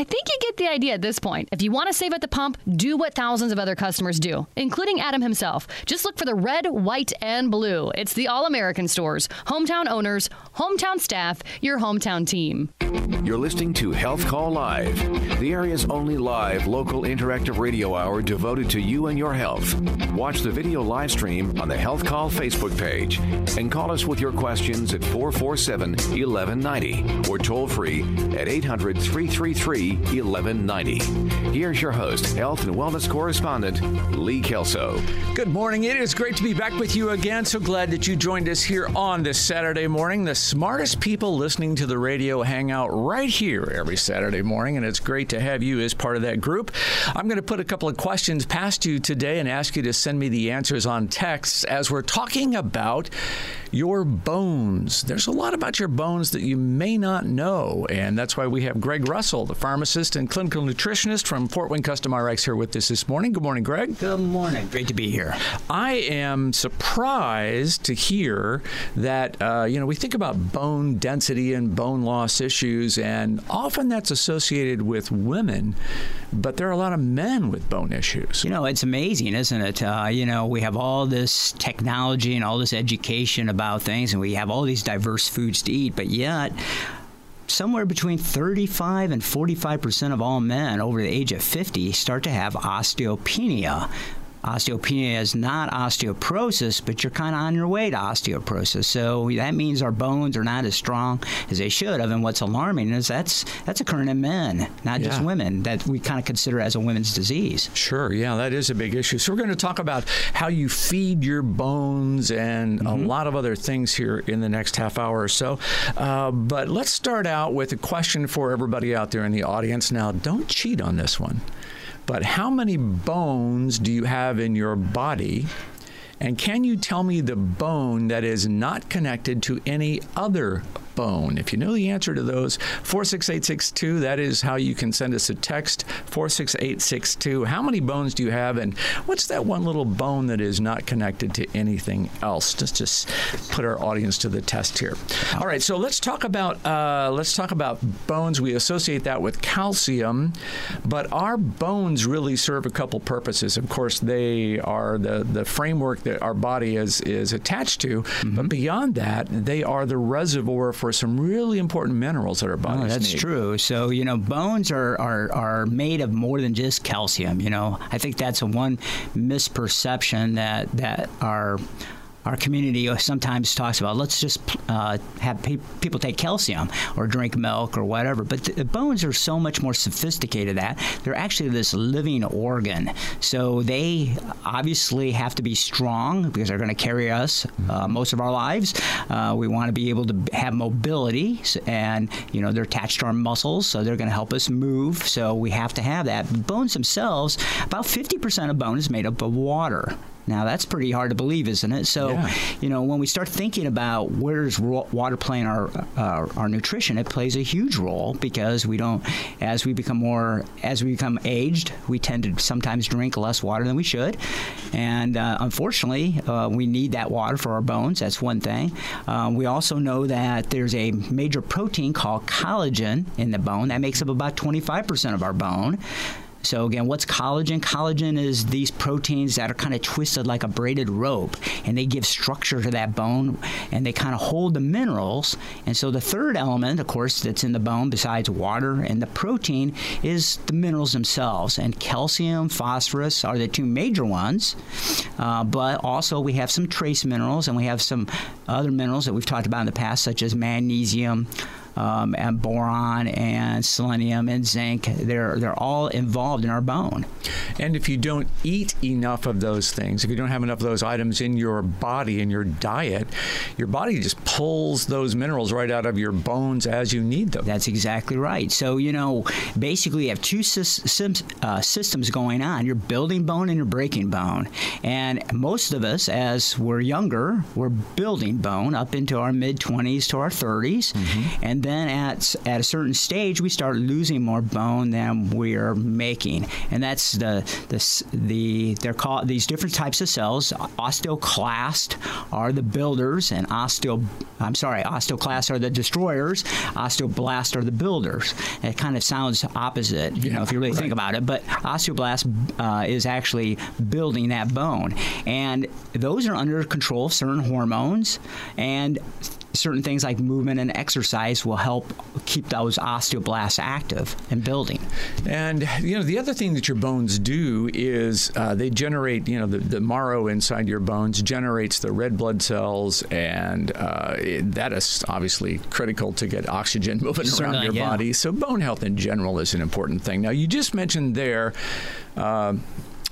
I think you get the idea at this point. If you want to save at the pump, do what thousands of other customers do, including Adam himself. Just look for the red, white, and blue. It's the All American stores, hometown owners, hometown staff, your hometown team. You're listening to Health Call Live, the area's only live local interactive radio hour devoted to you and your health. Watch the video live stream on the Health Call Facebook page and call us with your questions at 447 1190 or toll free at 800 333 1190. Here's your host, health and wellness correspondent, Lee Kelso. Good morning. It is great to be back with you again. So glad that you joined us here on this Saturday morning. The smartest people listening to the radio hang out right here every Saturday morning, and it's great to have you as part of that group. I'm going to put a couple of questions past you today and ask you to send me the answers on text as we're talking about your bones. There's a lot about your bones that you may not know, and that's why we have Greg Russell, the pharmacist and clinical nutritionist from Fort Wayne Custom RX, here with us this morning. Good morning, Greg. Good morning. Great to be here. I am surprised to hear that, uh, you know, we think about bone density and bone loss issues, and often that's associated with women, but there are a lot of men with bone issues. You know, it's amazing, isn't it? Uh, you know, we have all this technology and all this education about things, and we have all these diverse foods to eat, but yet, somewhere between 35 and 45 percent of all men over the age of 50 start to have osteopenia, osteopenia is not osteoporosis, but you're kind of on your way to osteoporosis. So that means our bones are not as strong as they should have. And what's alarming is that's that's occurring in men, not yeah. just women, that we kind of consider as a women's disease. Sure, yeah, that is a big issue. So we're going to talk about how you feed your bones and mm-hmm. a lot of other things here in the next half hour or so. Uh, but let's start out with a question for everybody out there in the audience. Now, don't cheat on this one. But how many bones do you have in your body? And can you tell me the bone that is not connected to any other bone? If you know the answer to those, 46862, that is how you can send us a text, 46862. How many bones do you have? And what's that one little bone that is not connected to anything else? Just just put our audience to the test here. All right, so let's talk about uh, let's talk about bones. We associate that with calcium, but our bones really serve a couple purposes. Of course, they are the the framework that our body is is attached to, mm-hmm. but beyond that, they are the reservoir for some really important minerals that our oh, bodies oh, that's need. true. So you know, bones are, are are made of more than just calcium. You know, I think that's a one misperception that that our our community sometimes talks about let's just uh, have pe- people take calcium or drink milk or whatever. But the bones are so much more sophisticated that they're actually this living organ. So they obviously have to be strong because they're going to carry us uh, most of our lives. Uh, we want to be able to have mobility, and you know they're attached to our muscles, so they're going to help us move. So we have to have that. Bones themselves, about 50% of bone is made up of water. Now that's pretty hard to believe, isn't it? So, yeah. you know, when we start thinking about where does water play in our uh, our nutrition, it plays a huge role because we don't, as we become more, as we become aged, we tend to sometimes drink less water than we should, and uh, unfortunately, uh, we need that water for our bones. That's one thing. Uh, we also know that there's a major protein called collagen in the bone that makes up about 25% of our bone. So again, what's collagen? Collagen is these proteins that are kind of twisted like a braided rope, and they give structure to that bone, and they kind of hold the minerals. And so the third element, of course, that's in the bone besides water and the protein is the minerals themselves. And calcium, phosphorus are the two major ones. Uh, but also we have some trace minerals, and we have some other minerals that we've talked about in the past, such as magnesium um, and boron and selenium and zinc. They're they're all involved in our bone. And if you don't eat enough of those things, if you don't have enough of those items in your body in your diet, your body just pulls those minerals right out of your bones as you need them. That's exactly right. So you know, basically, you have two systems uh, systems going on. You're building bone and you're breaking bone. And most of us, as we're younger, we're building bone up into our mid 20s to our 30s, mm-hmm. and and then at at a certain stage, we start losing more bone than we're making, and that's the the the they're called these different types of cells. Osteoclast are the builders, and osteo I'm sorry, osteoclasts are the destroyers. Osteoblasts are the builders. It kind of sounds opposite, you know, if you really right. think about it. But osteoblast uh, is actually building that bone, and those are under control of certain hormones and certain things like movement and exercise will help keep those osteoblasts active and building. And you know the other thing that your bones do is uh, they generate you know the, the marrow inside your bones generates the red blood cells, and uh, it, that is obviously critical to get oxygen moving Certainly, around your yeah. body. So bone health in general is an important thing. Now you just mentioned there. Uh,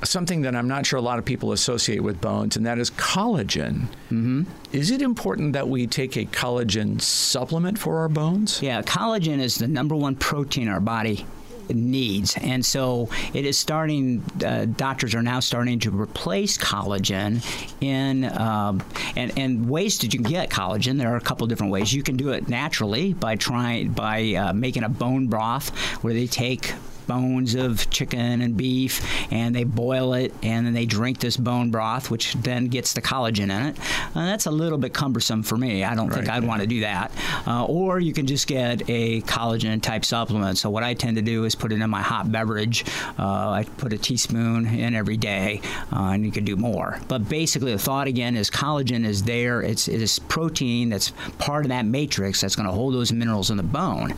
something that I'm not sure a lot of people associate with bones, and that is collagen. Mm-hmm. Is it important that we take a collagen supplement for our bones? Yeah, collagen is the number one protein our body needs. And so it is starting, uh, doctors are now starting to replace collagen in, um, and, and ways that you can get collagen. There are a couple different ways. You can do it naturally by trying, by uh, making a bone broth where they take bones of chicken and beef, and they boil it, and then they drink this bone broth, which then gets the collagen in it. Uh, that's a little bit cumbersome for me. I don't right. think I'd want to do that. Uh, or you can just get a collagen type supplement. So what I tend to do is put it in my hot beverage. Uh, I put a teaspoon in every day, uh, and you can do more. But basically, the thought again is collagen is there. It's it is protein that's part of that matrix that's going to hold those minerals in the bone.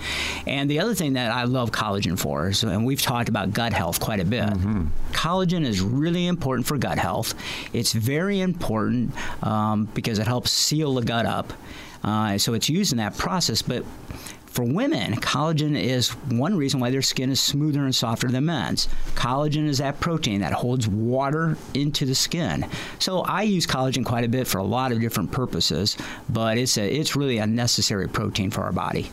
And the other thing that I love collagen for is and we've talked about gut health quite a bit. Mm-hmm. Collagen is really important for gut health. It's very important um, because it helps seal the gut up. Uh, so it's used in that process, but for women, collagen is one reason why their skin is smoother and softer than men's. Collagen is that protein that holds water into the skin. So I use collagen quite a bit for a lot of different purposes, but it's a, it's really a necessary protein for our body.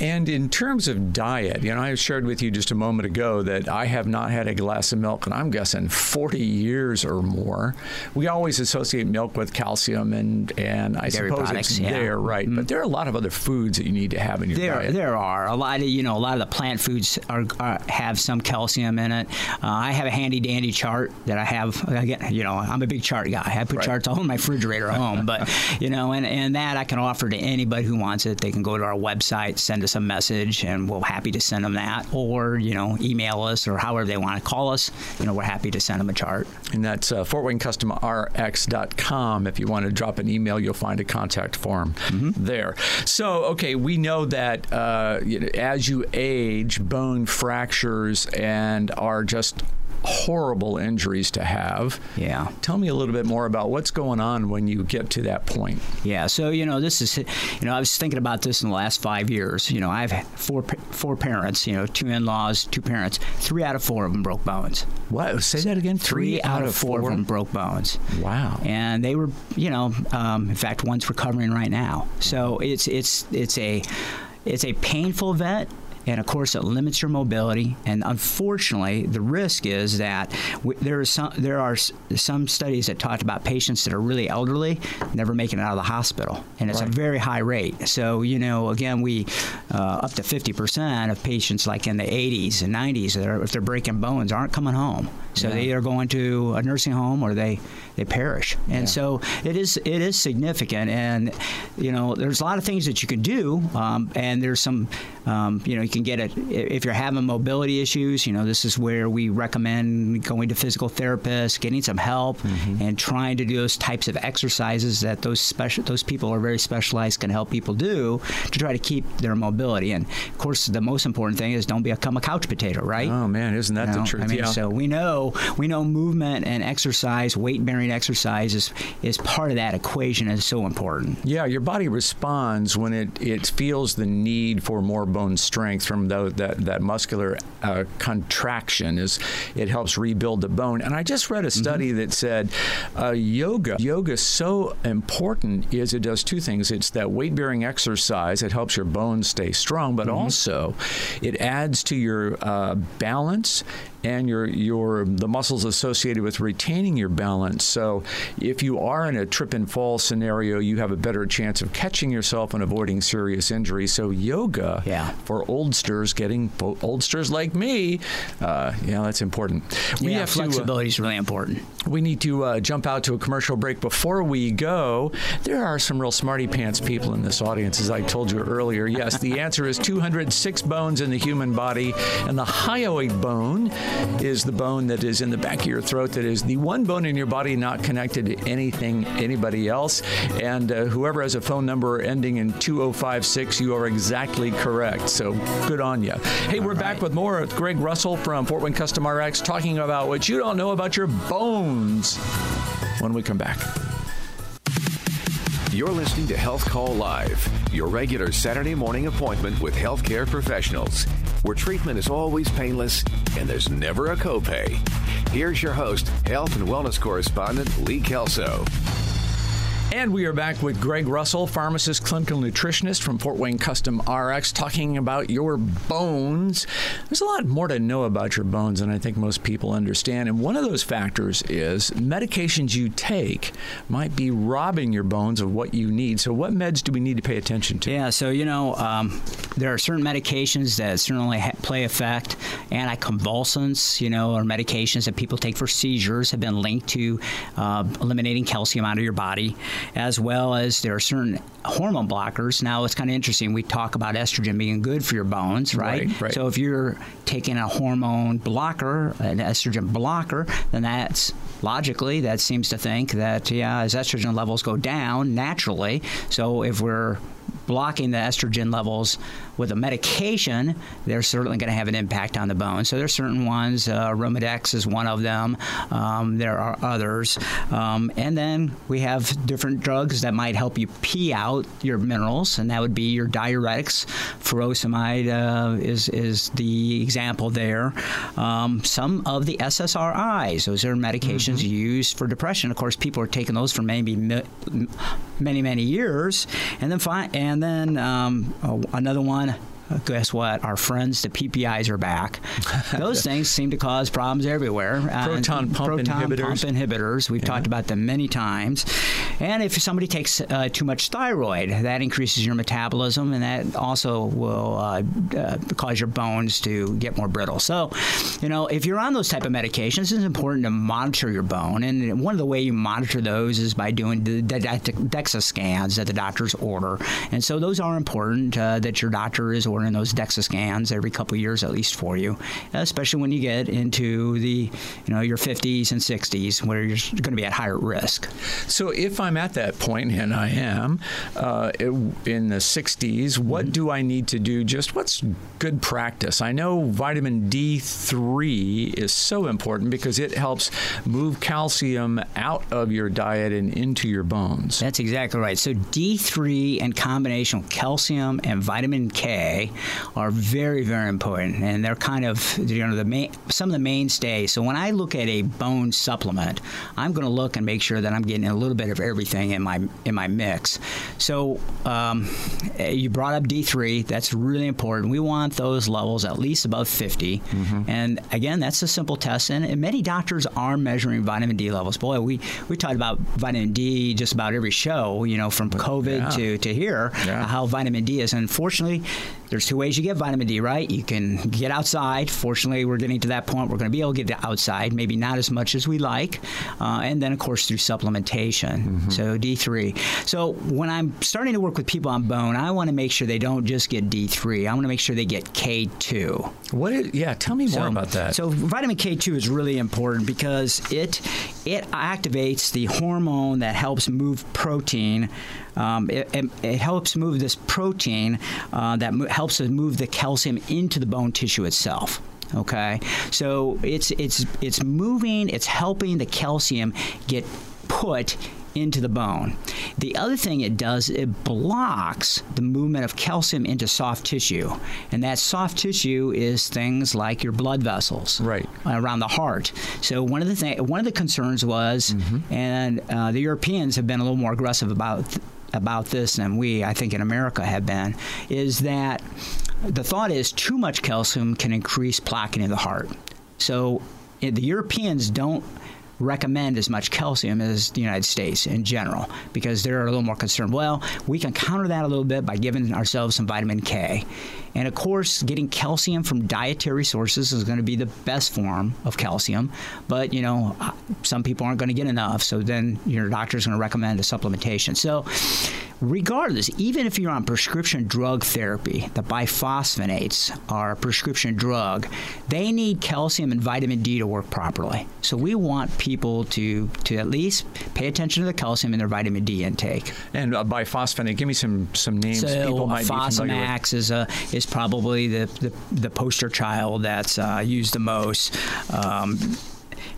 And in terms of diet, you know, I shared with you just a moment ago that I have not had a glass of milk, and I'm guessing 40 years or more. We always associate milk with calcium, and and I Dairy suppose products, it's yeah. there, right? Mm-hmm. But there are a lot of other foods that you need to have in your there, diet. There are a lot of you know a lot of the plant foods are, are have some calcium in it. Uh, I have a handy dandy chart that I have. Again, you know, I'm a big chart guy. I put right. charts all in my refrigerator at home, but you know, and and that I can offer to anybody who wants it. They can go to our website, send us a message, and we're happy to send them that. Or you know, email us or however they want to call us. You know, we're happy to send them a chart. And that's uh, FortWayneCustomRx.com. If you want to drop an email, you'll find a contact form mm-hmm. there. So, okay, we know that uh, you know, as you age, bone fractures and are just horrible injuries to have. Yeah. Tell me a little bit more about what's going on when you get to that point. Yeah. So you know, this is, you know, I was thinking about this in the last five years. You know, I have four four parents. You know, two in-laws, two parents. Three out of four of them broke bones. What? Say that again. Three, Three out, out, of four, four of them broke bones. Wow. And they were, you know, um, in fact, one's recovering right now. So it's it's it's a it's a painful vet and of course it limits your mobility. And unfortunately, the risk is that w- there is some there are s- some studies that talked about patients that are really elderly never making it out of the hospital, and it's right. a very high rate. So you know, again, we uh, up to 50% of patients like in the 80s and 90s that are, if they're breaking bones aren't coming home. So yeah. they either go into a nursing home or they they perish. And yeah. so it is it is significant. And you know, there's a lot of things that you can do, um, and there's some um, you know you can get it if you're having mobility issues. You know, this is where we recommend going to physical therapists, getting some help, mm-hmm. and trying to do those types of exercises that those special those people are very specialized can help people do to try to keep their mobility. And of course, the most important thing is don't become a couch potato, right? Oh man, isn't that you know? the truth? I mean, yeah. so we know we know movement and exercise, weight bearing exercise is is part of that equation. is so important. Yeah, your body responds when it it feels the need for more bone strength from the, that that muscular uh, contraction. Is it helps rebuild the bone? And I just read a mm-hmm. study mm-hmm. that said uh, yoga yoga is so important is it does two things. It's that weight bearing exercise. It helps your bones stay strong, but mm-hmm. also it adds to your uh, balance and your your the muscles associated with retaining your balance. So if you are in a trip and fall scenario, you have a better chance of catching yourself and avoiding serious injury. So yoga Yeah. for oldsters getting oldsters like me, uh, yeah, that's important. We yeah, have to. uh, flexibility is really important. we need to uh, jump out to a commercial break. Before we go, there are some real smarty pants people in this audience, as I told you earlier. Yes, the answer is 206 bones in the human body, and the hyoid bone is the bone that is in the back of your throat, that is the one bone in your body not connected to anything, anybody else. And uh, whoever has a phone number ending in 2056, you are exactly correct. So good on you. Hey, we're back with more with Greg Russell from Fort Wayne Custom RX talking about what you don't know about your bones when we come back. You're listening to Health Call Live, your regular Saturday morning appointment with healthcare professionals, where treatment is always painless and there's never a copay. Here's your host, health and wellness correspondent Lee Kelso. And we are back with Greg Russell, pharmacist, clinical nutritionist from Fort Wayne Custom RX, talking about your bones. There's a lot more to know about your bones than I think most people understand. And one of those factors is medications you take might be robbing your bones of what you need. So, what meds do we need to pay attention to? Yeah, so you know, um, there are certain medications that certainly ha- play effect. Anticonvulsants, you know, or medications that people take for seizures, have been linked to uh, eliminating calcium out of your body, as well as there are certain hormone blockers. Now, it's kind of interesting. We talk about estrogen being good for your bones, right? Right, right. So if you're taking a hormone blocker, an estrogen blocker, then that's logically that seems to think that yeah, as estrogen levels go down naturally. So if we're blocking the estrogen levels with a medication, they're certainly going to have an impact on the bone. So there's certain ones. Uh, Arimidex is one of them. Um, there are others, um, and then we have different drugs that might help you pee out your minerals, and that would be your diuretics. Furosemide uh, is is the example there. Um, some of the SSRIs, those are medications used for depression. Of course, people are taking those for maybe mi- many many years, and then fi- and then um, uh, another one. Uh, Guess what? Our friends, the PPIs, are back. Those things seem to cause problems everywhere. Uh, Proton pump proton inhibitors. pump inhibitors. We've talked about them many times. And if somebody takes uh, too much thyroid, that increases your metabolism, and that also will uh, uh, cause your bones to get more brittle. So, you know, if you're on those type of medications, it's important to monitor your bone. And one of the way you monitor those is by doing the, the DEXA scans that the doctors order. And so those are important uh, that your doctor is ordering those DEXA scans every couple years at least for you, especially when you get into the, you know, your 50s and 60s where you're going to be at higher risk. So, if I'm at that point, and I am uh, in the 60s, what do I need to do? Just what's good practice? I know vitamin D3 is so important because it helps move calcium out of your diet and into your bones. That's exactly right. So D3 in combination with calcium and vitamin K are very, very important, and they're kind of you know the main some of the mainstays. So when I look at a bone supplement, I'm going to look and make sure that I'm getting a little bit of everything in my in my mix. So um, you brought up D3. That's really important. We want those levels at least above 50. And again, that's a simple test, and, and many doctors are measuring vitamin D levels. Boy, we we talked about vitamin D just about every show. You know, from COVID yeah. to to here, Yeah. how vitamin D is. Unfortunately, there's two ways you get vitamin D, right? You can get outside. Fortunately, we're getting to that point. We're going to be able to get outside, maybe not as much as we like, uh, and then of course through supplementation. So D3. So when I'm starting to work with people on bone, I want to make sure they don't just get D3. I want to make sure they get K2. What is, yeah, tell me more about that. So vitamin K2 is really important because it it activates the hormone that helps move protein. Um, it, it, it helps move this protein uh, that mo- helps us move the calcium into the bone tissue itself. Okay, so it's it's it's moving. It's helping the calcium get put into the bone. The other thing it does, it blocks the movement of calcium into soft tissue. And that soft tissue is things like your blood vessels Right. around the heart. So one of the thing, one of the concerns was, and uh, the Europeans have been a little more aggressive about about this than we, I think, in America have been, is that the thought is too much calcium can increase plaquing in the heart. So eh, the Europeans don't recommend as much calcium as the United States in general because they're a little more concerned. Well, we can counter that a little bit by giving ourselves some vitamin K. And of course, getting calcium from dietary sources is going to be the best form of calcium. But, you know, some people aren't going to get enough. So then your doctor is going to recommend a supplementation. So, regardless, even if you're on prescription drug therapy, the biphosphonates are a prescription drug, they need calcium and vitamin D to work properly. So we want people to to at least pay attention to the calcium and their vitamin D intake. And uh, biphosphonate, give me some some names so people might Fosamax be is a is probably the, the, the poster child that's uh, used the most. Um,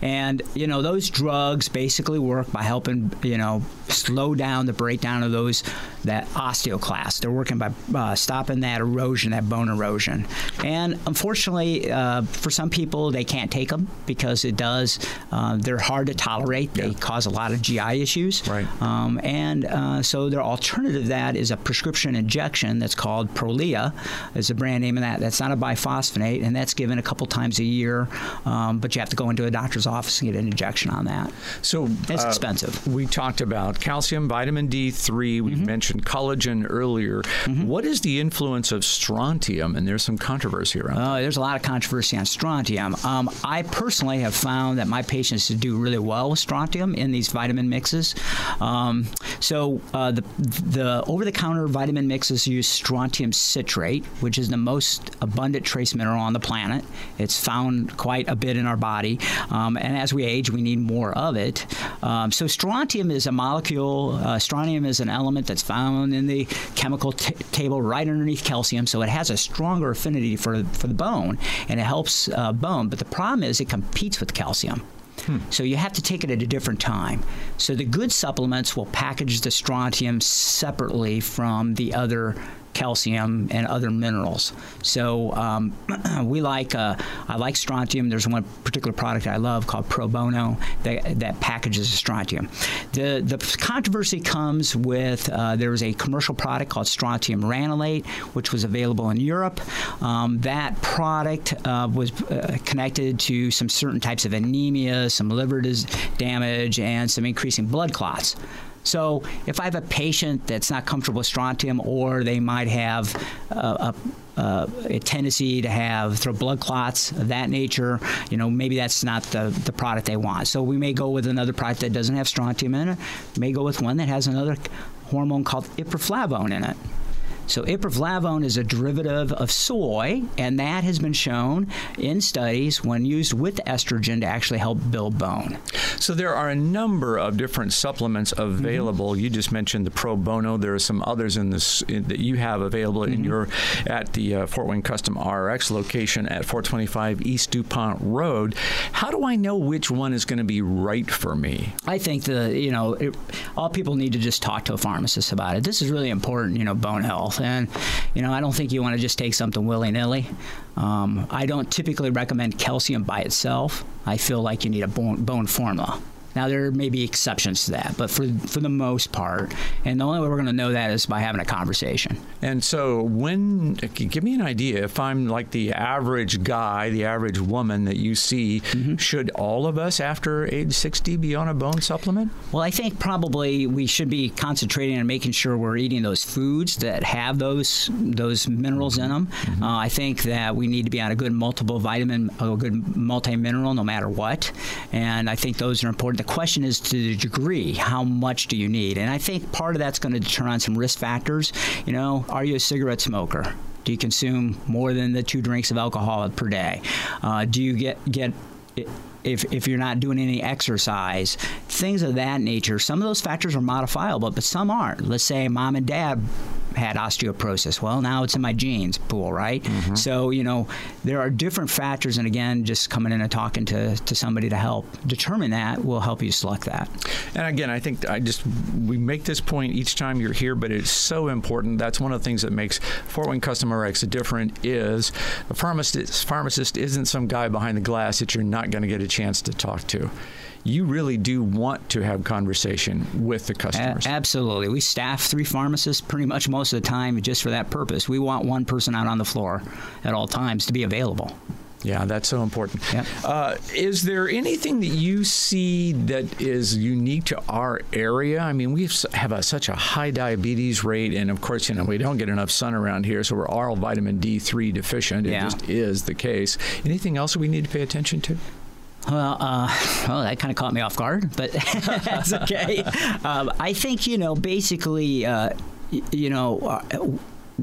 and you know those drugs basically work by helping you know slow down the breakdown of those that osteoclast. They're working by uh, stopping that erosion, that bone erosion. And unfortunately, uh, for some people, they can't take them because it does. Uh, they're hard to tolerate. They yeah. cause a lot of GI issues. Right. Um, and uh, so their alternative to that is a prescription injection that's called Prolia. Is the brand name of that. That's not a biphosphonate, and that's given a couple times a year. Um, but you have to go into a doctor's office and get an injection on that. So it's uh, expensive. We talked about calcium, vitamin D3. We mm-hmm. mentioned collagen earlier. Mm-hmm. What is the influence of strontium? And there's some controversy around. Uh, there's a lot of controversy on strontium. Um, I personally have found that my patients do really well with strontium in these vitamin mixes. Um, so uh, the the over-the-counter vitamin mixes use strontium citrate, which is the most abundant trace mineral on the planet. It's found quite a bit in our body, um, and as we age, we need more of it. Um, so strontium is a molecule. Uh, strontium is an element that's found in the chemical t- table right underneath calcium, so it has a stronger affinity for for the bone, and it helps uh, bone. But the problem is it competes with calcium. Hmm. So you have to take it at a different time. So the good supplements will package the strontium separately from the other calcium, and other minerals. So um, we like uh, I like strontium. There's one particular product I love called Pro Bono that, that packages strontium. The the controversy comes with uh, there was a commercial product called strontium ranelate, which was available in Europe. Um, that product uh, was uh, connected to some certain types of anemia, some liver damage, and some increasing blood clots. So if I have a patient that's not comfortable with strontium, or they might have uh, a, a, a tendency to have through blood clots of that nature, you know, maybe that's not the, the product they want. So we may go with another product that doesn't have strontium in it. May go with one that has another hormone called ipriflavone in it. So ipriflavone is a derivative of soy, and that has been shown in studies when used with estrogen to actually help build bone. So there are a number of different supplements available. Mm-hmm. You just mentioned the pro bono. There are some others in this in, that you have available mm-hmm. in your at the uh, Fort Wayne Custom RX location at 425 East Dupont Road. How do I know which one is going to be right for me? I think the you know it, all people need to just talk to a pharmacist about it. This is really important. You know, bone health And, you know, I don't think you want to just take something willy nilly. Um, I don't typically recommend calcium by itself. I feel like you need a bone, bone formula. Now there may be exceptions to that, but for for the most part, and the only way we're going to know that is by having a conversation. And so, when give me an idea if I'm like the average guy, the average woman that you see, mm-hmm. should all of us after age 60 be on a bone supplement? Well, I think probably we should be concentrating on making sure we're eating those foods that have those those minerals in them. Mm-hmm. Uh, I think that we need to be on a good multiple vitamin, a good multi mineral, no matter what. And I think those are important question is to the degree, how much do you need? And I think part of that's going to determine on some risk factors. You know, are you a cigarette smoker? Do you consume more than the two drinks of alcohol per day? Uh, do you get get if, if you're not doing any exercise, things of that nature. Some of those factors are modifiable, but some aren't. Let's say mom and dad had osteoporosis. Well, now it's in my genes pool, right? Mm-hmm. So, you know, there are different factors. And again, just coming in and talking to, to somebody to help determine that will help you select that. And again, I think I just, we make this point each time you're here, but it's so important. That's one of the things that makes Fort Wayne Custom RX different is a pharmacist, pharmacist isn't some guy behind the glass that you're not going to get a chance to talk to you really do want to have conversation with the customers. A- absolutely. We staff three pharmacists pretty much most of the time just for that purpose. We want one person out on the floor at all times to be available. Yeah, that's so important. Yeah. Uh, is there anything that you see that is unique to our area? I mean, we have a, such a high diabetes rate, and of course, you know, we don't get enough sun around here, so we're all vitamin D3 deficient. It Yeah. just is the case. Anything else we need to pay attention to? Well, uh, well, that kind of caught me off guard, but that's okay. Um, I think you know, basically, uh, you know. Uh,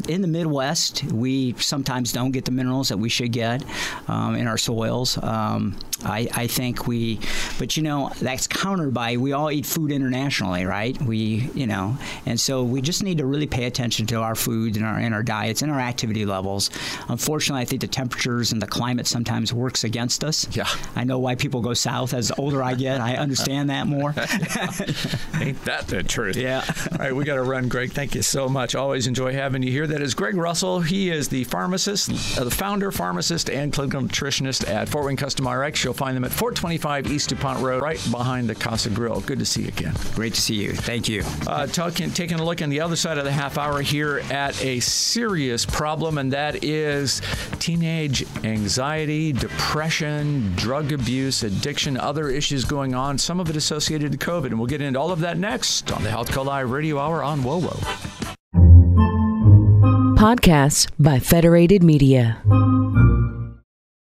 in the Midwest, we sometimes don't get the minerals that we should get um, in our soils. Um, I, I think we, but you know, that's countered by we all eat food internationally, right? We, you know, and so we just need to really pay attention to our foods and our and our diets and our activity levels. Unfortunately, I think the temperatures and the climate sometimes works against us. Yeah. I know why people go south as the older I get. I understand that more. Ain't that the truth? Yeah. All right, we got to run, Greg. Thank you so much. Always enjoy having you here. That is Greg Russell. He is the pharmacist, uh, the founder, pharmacist, and clinical nutritionist at Fort Wayne Custom RX. You'll find them at 425 East DuPont Road, right behind the Casa Grill. Good to see you again. Great to see you. Thank you. Uh, talking, taking a look on the other side of the half hour here at a serious problem, and that is teenage anxiety, depression, drug abuse, addiction, other issues going on, some of it associated to COVID. And we'll get into all of that next on the Health Call Live Radio Hour on WOWO. Podcasts by Federated Media.